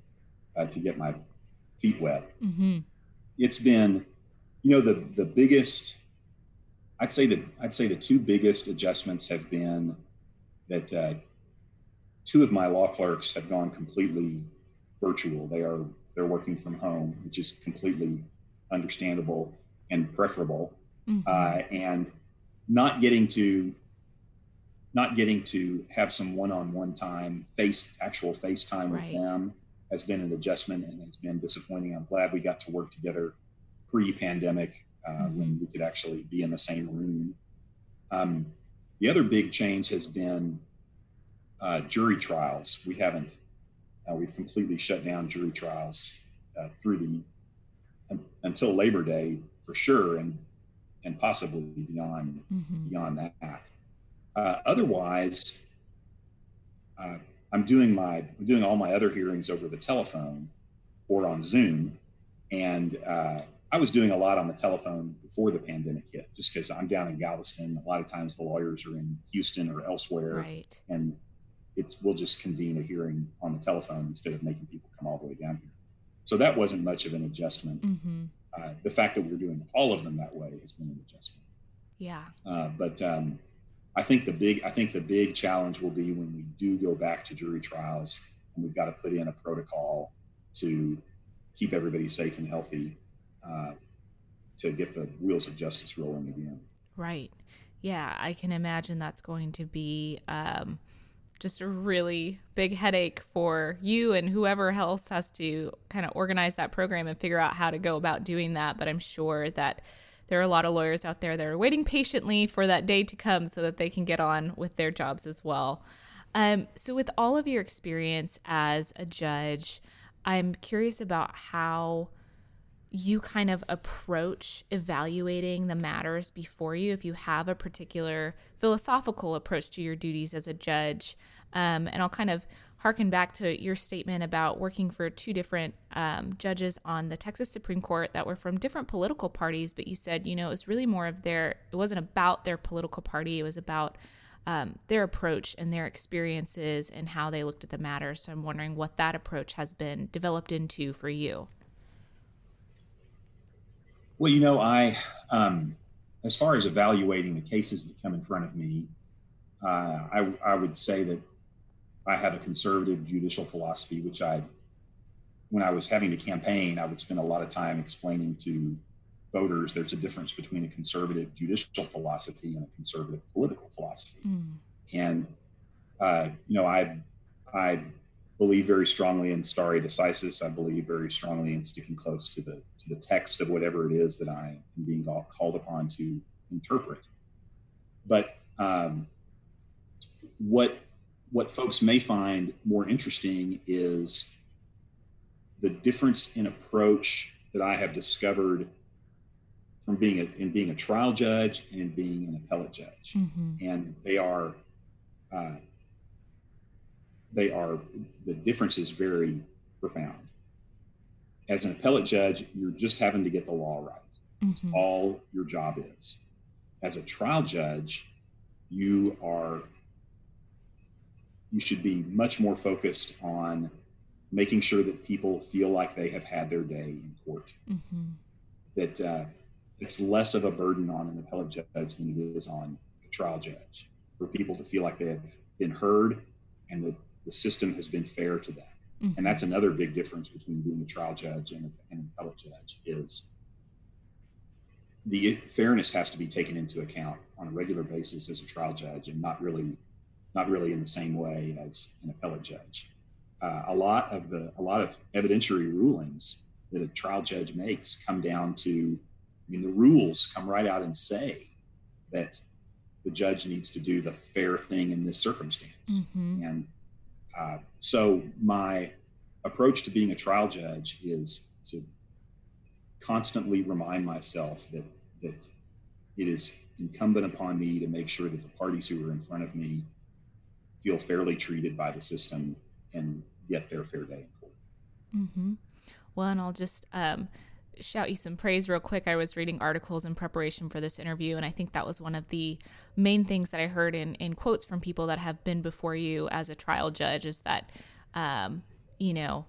uh, to get my feet wet. Mm-hmm. It's been, you know, the the biggest. I'd say that I'd say the two biggest adjustments have been that uh, two of my law clerks have gone completely virtual. They are they're working from home, which is completely understandable and preferable, mm-hmm. uh, and not getting to not getting to have some one-on-one time, face actual FaceTime right. with them has been an adjustment and has been disappointing. I'm glad we got to work together pre-pandemic uh, mm-hmm. when we could actually be in the same room. Um, the other big change has been uh, jury trials. We haven't, uh, we've completely shut down jury trials uh, through the until Labor Day for sure, and and possibly beyond mm-hmm. beyond that. Uh, otherwise, uh, I'm doing my I'm doing all my other hearings over the telephone or on Zoom, and uh, I was doing a lot on the telephone before the pandemic hit, just because I'm down in Galveston. A lot of times the lawyers are in Houston or elsewhere, right. and it's we'll just convene a hearing on the telephone instead of making people come all the way down here. So that wasn't much of an adjustment. Mm-hmm. Uh, the fact that we're doing all of them that way has been an adjustment. Yeah. Uh, but um, I think the big I think the big challenge will be when we do go back to jury trials and we've got to put in a protocol to keep everybody safe and healthy uh, to get the wheels of justice rolling again. Right. Yeah, I can imagine that's going to be um, just a really big headache for you and whoever else has to kind of organize that program and figure out how to go about doing that. But I'm sure that there are a lot of lawyers out there that are waiting patiently for that day to come so that they can get on with their jobs as well. Um, so, with all of your experience as a judge, I'm curious about how you kind of approach evaluating the matters before you if you have a particular philosophical approach to your duties as a judge um, and i'll kind of harken back to your statement about working for two different um, judges on the texas supreme court that were from different political parties but you said you know it was really more of their it wasn't about their political party it was about um, their approach and their experiences and how they looked at the matter. So i'm wondering what that approach has been developed into for you. Well, you know, I, um, as far as evaluating the cases that come in front of me, uh, I, I would say that I have a conservative judicial philosophy, which I, when I was having to campaign, I would spend a lot of time explaining to voters there's a difference between a conservative judicial philosophy and a conservative political philosophy. Mm. And, uh, you know, I, I believe very strongly in stare decisis. I believe very strongly in sticking close to the to the text of whatever it is that I am being called upon to interpret. But um, what what folks may find more interesting is the difference in approach that I have discovered from being a, in being a trial judge and being an appellate judge, mm-hmm. and they are uh, they are the difference is very profound as an appellate judge, you're just having to get the law right. That's mm-hmm. all your job is. As a trial judge, you are you should be much more focused on making sure that people feel like they have had their day in court. Mm-hmm. That uh, it's less of a burden on an appellate judge than it is on a trial judge for people to feel like they have been heard and that the system has been fair to them. Mm-hmm. And that's another big difference between being a trial judge and, an appellate judge is the fairness has to be taken into account on a regular basis as a trial judge and not really not really in the same way as an appellate judge. Uh, a lot of the a lot of evidentiary rulings that a trial judge makes come down to I mean the rules come right out and say that the judge needs to do the fair thing in this circumstance. Mm-hmm. And uh, so my approach to being a trial judge is to constantly remind myself that that it is incumbent upon me to make sure that the parties who are in front of me feel fairly treated by the system and get their fair day in court. Mm-hmm. Well, and I'll just um, shout you some praise real quick. I was reading articles in preparation for this interview, and I think that was one of the main things that I heard in, in quotes from people that have been before you as a trial judge is that, um, you know,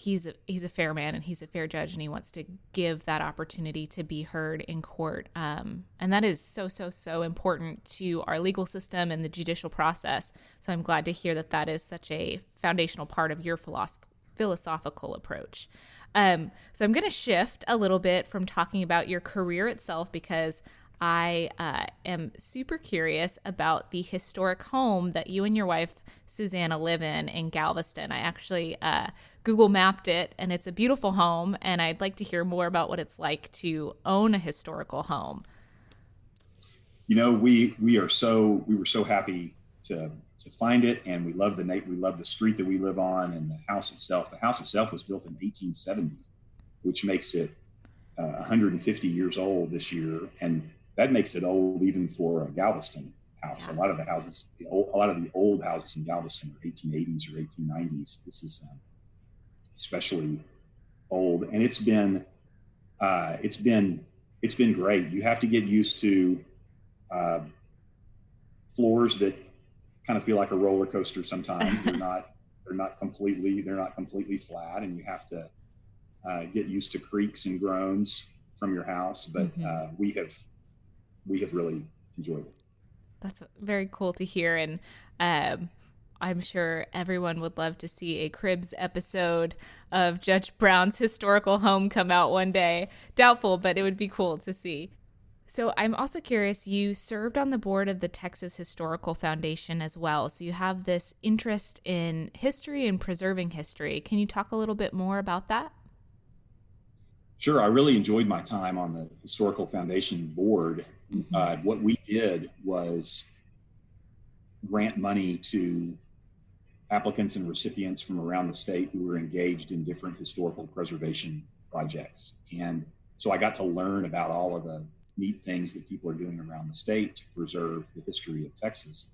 he's a, he's a fair man and he's a fair judge and he wants to give that opportunity to be heard in court. Um, and that is so so so important to our legal system and the judicial process. So i'm glad to hear that that is such a foundational part of your philosoph- philosophical approach. Um, so I'm going to shift a little bit from talking about your career itself because I uh, am super curious about the historic home that you and your wife Susanna live in in Galveston. I actually uh, Google mapped it, and it's a beautiful home. And I'd like to hear more about what it's like to own a historical home. You know, we we are so we were so happy to to find it. And we love the night, we love the street that we live on and the house itself. The house itself was built in 1870, which makes it uh, 150 years old this year, and that makes it old even for a Galveston house. A lot of the houses, the old, a lot of the old houses in Galveston are 1880s or 1890s. This is um, especially old, and it's been uh, it's been it's been great. You have to get used to uh, floors that kind of feel like a roller coaster sometimes. they're not they're not completely they're not completely flat, and you have to uh, get used to creaks and groans from your house. But mm-hmm. uh, we have we have really enjoyed it. That's very cool to hear, and um, I'm sure everyone would love to see a Cribs episode of Judge Brown's historical home come out one day. Doubtful, but it would be cool to see. So I'm also curious, you served on the board of the Texas Historical Foundation as well. So you have this interest in history and preserving history. Can you talk a little bit more about that? Sure. I really enjoyed my time on the Historical Foundation board. Mm-hmm. Uh, what we did was grant money to applicants and recipients from around the state who were engaged in different historical preservation projects. And so I got to learn about all of the neat things that people are doing around the state to preserve the history of Texas.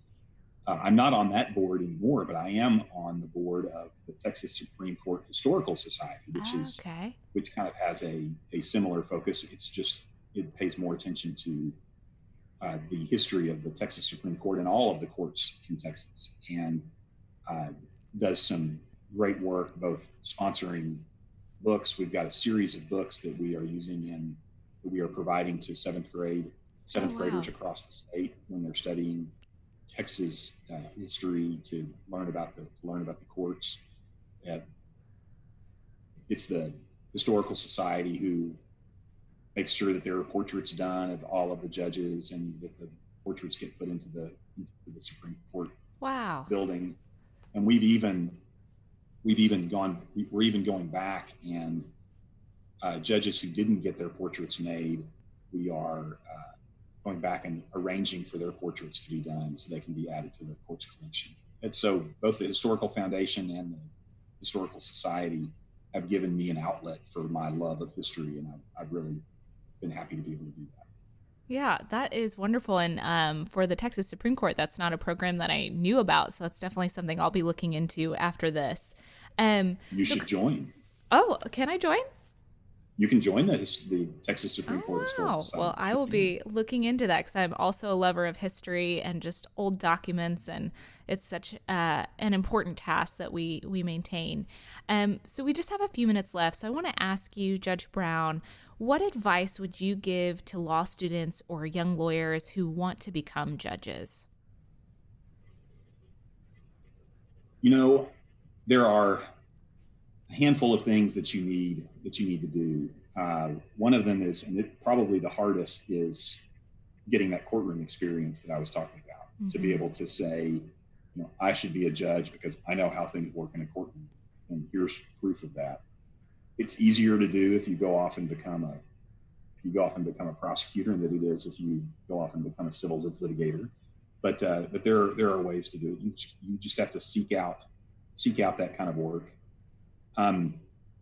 Uh, I'm not on that board anymore, but I am on the board of the Texas Supreme Court Historical Society, which Oh, is okay. which kind of has a, a similar focus. It's just it pays more attention to uh, the history of the Texas Supreme Court and all of the courts in Texas, and uh, does some great work both sponsoring books. We've got a series of books that we are using in that we are providing to seventh grade seventh Oh, wow. graders across the state when they're studying Texas uh, history to learn about the learn about the courts. Uh, it's the historical society who makes sure that there are portraits done of all of the judges and that the portraits get put into the into the Supreme Court Wow. building. And we've even we've even gone we're even going back and uh, judges who didn't get their portraits made, we are uh, going back and arranging for their portraits to be done so they can be added to the court's collection. And so both the Historical Foundation and the Historical Society have given me an outlet for my love of history, and I've, I've really been happy to be able to do that. Yeah, that is wonderful. And um, for the Texas Supreme Court, that's not a program that I knew about. So that's definitely something I'll be looking into after this. Um, You So- should join. oh, can I join? You can join the, the Texas Supreme Court Oh, Historical Society. well, I will be looking into that because I'm also a lover of history and just old documents, and it's such uh, an important task that we we maintain. Um, so we just have a few minutes left, so I want to ask you, Judge Brown, what advice would you give to law students or young lawyers who want to become judges? you know there are a handful of things that you need that you need to do uh, one of them is and it, probably the hardest is getting that courtroom experience that i was talking about to be Mhm. able to say you know i should be a judge because i know how things work in a courtroom and here's proof of that it's easier to do if you go off and become a if you go off and become a prosecutor than it is if you go off and become a civil litigator but uh, but there there are ways to do it. You just, you just have to seek out seek out that kind of work. Um,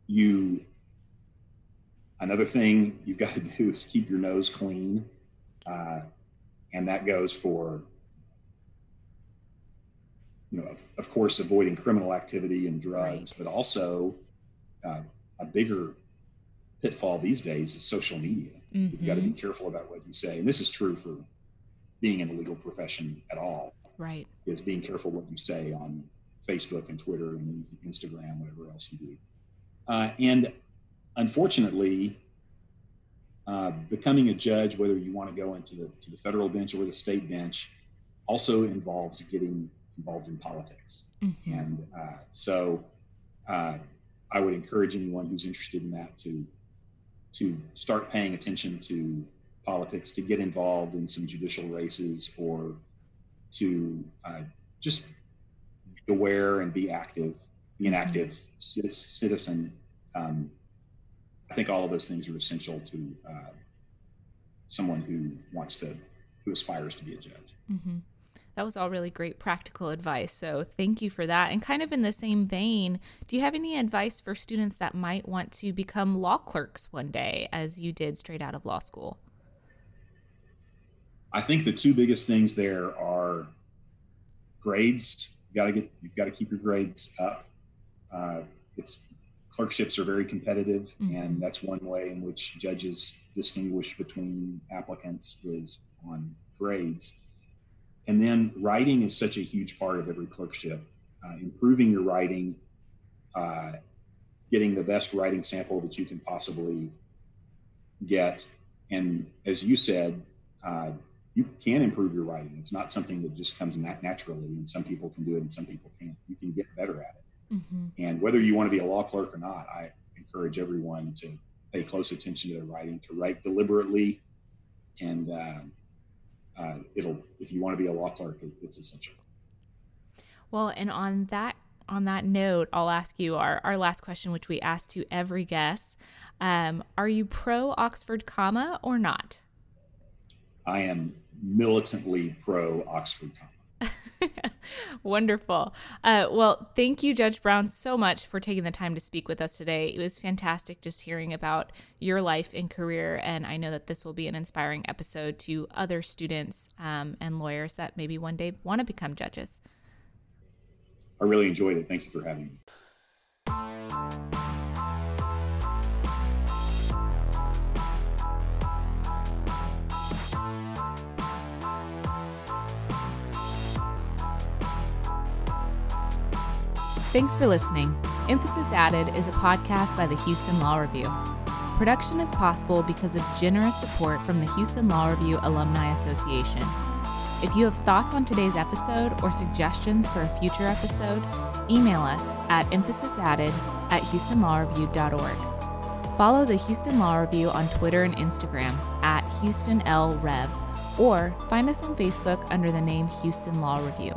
you another thing you've got to do is keep your nose clean, uh, and that goes for you know of, of course avoiding criminal activity and drugs, Right. but also uh, a bigger pitfall these days is social media. You've got to be careful about what you say, and this is true for being in the legal profession at all Right. is being careful what you say on Facebook and Twitter and Instagram, whatever else you do. Uh, and unfortunately, uh, becoming a judge, whether you want to go into the to the federal bench or the state bench, also involves getting involved in politics. Mhm. And uh, so, uh, I would encourage anyone who's interested in that to to start paying attention to politics, to get involved in some judicial races, or to uh, just be aware and be active, be an active ci- citizen. Um, I think all of those things are essential to uh, someone who wants to, who aspires to be a judge. hmm That was all really great practical advice. So thank you for that. And kind of in the same vein, do you have any advice for students that might want to become law clerks one day, as you did straight out of law school? I think the two biggest things there are grades. You got to get, you've got to keep your grades up. Uh, it's clerkships are very competitive, Mhm. and that's one way in which judges distinguish between applicants is on grades. And then writing is such a huge part of every clerkship. Uh, improving your writing, uh, getting the best writing sample that you can possibly get, and as you said, uh, you can improve your writing. It's not something that just comes nat- naturally, and some people can do it and some people can't. You can get better at it. Mm-hmm. And whether you want to be a law clerk or not, I encourage everyone to pay close attention to their writing, to write deliberately, and uh, uh, it'll. If you want to be a law clerk, it, it's essential. Well, and on that on that note, I'll ask you our, our last question, which we ask to every guest. Um, are you pro Oxford comma or not? I am militantly pro Oxford comma. Wonderful. Uh, well, thank you, Judge Brown, so much for taking the time to speak with us today. It was fantastic just hearing about your life and career. And I know that this will be an inspiring episode to other students um, and lawyers that maybe one day want to become judges. I really enjoyed it. Thank you for having me. Thanks for listening. Emphasis Added is a podcast by the Houston Law Review. Production is possible because of generous support from the Houston Law Review Alumni Association. If you have thoughts on today's episode or suggestions for a future episode, email us at emphasis_added at houstonlawreview.org. Follow the Houston Law Review on Twitter and Instagram at HoustonLRev, or find us on Facebook under the name Houston Law Review.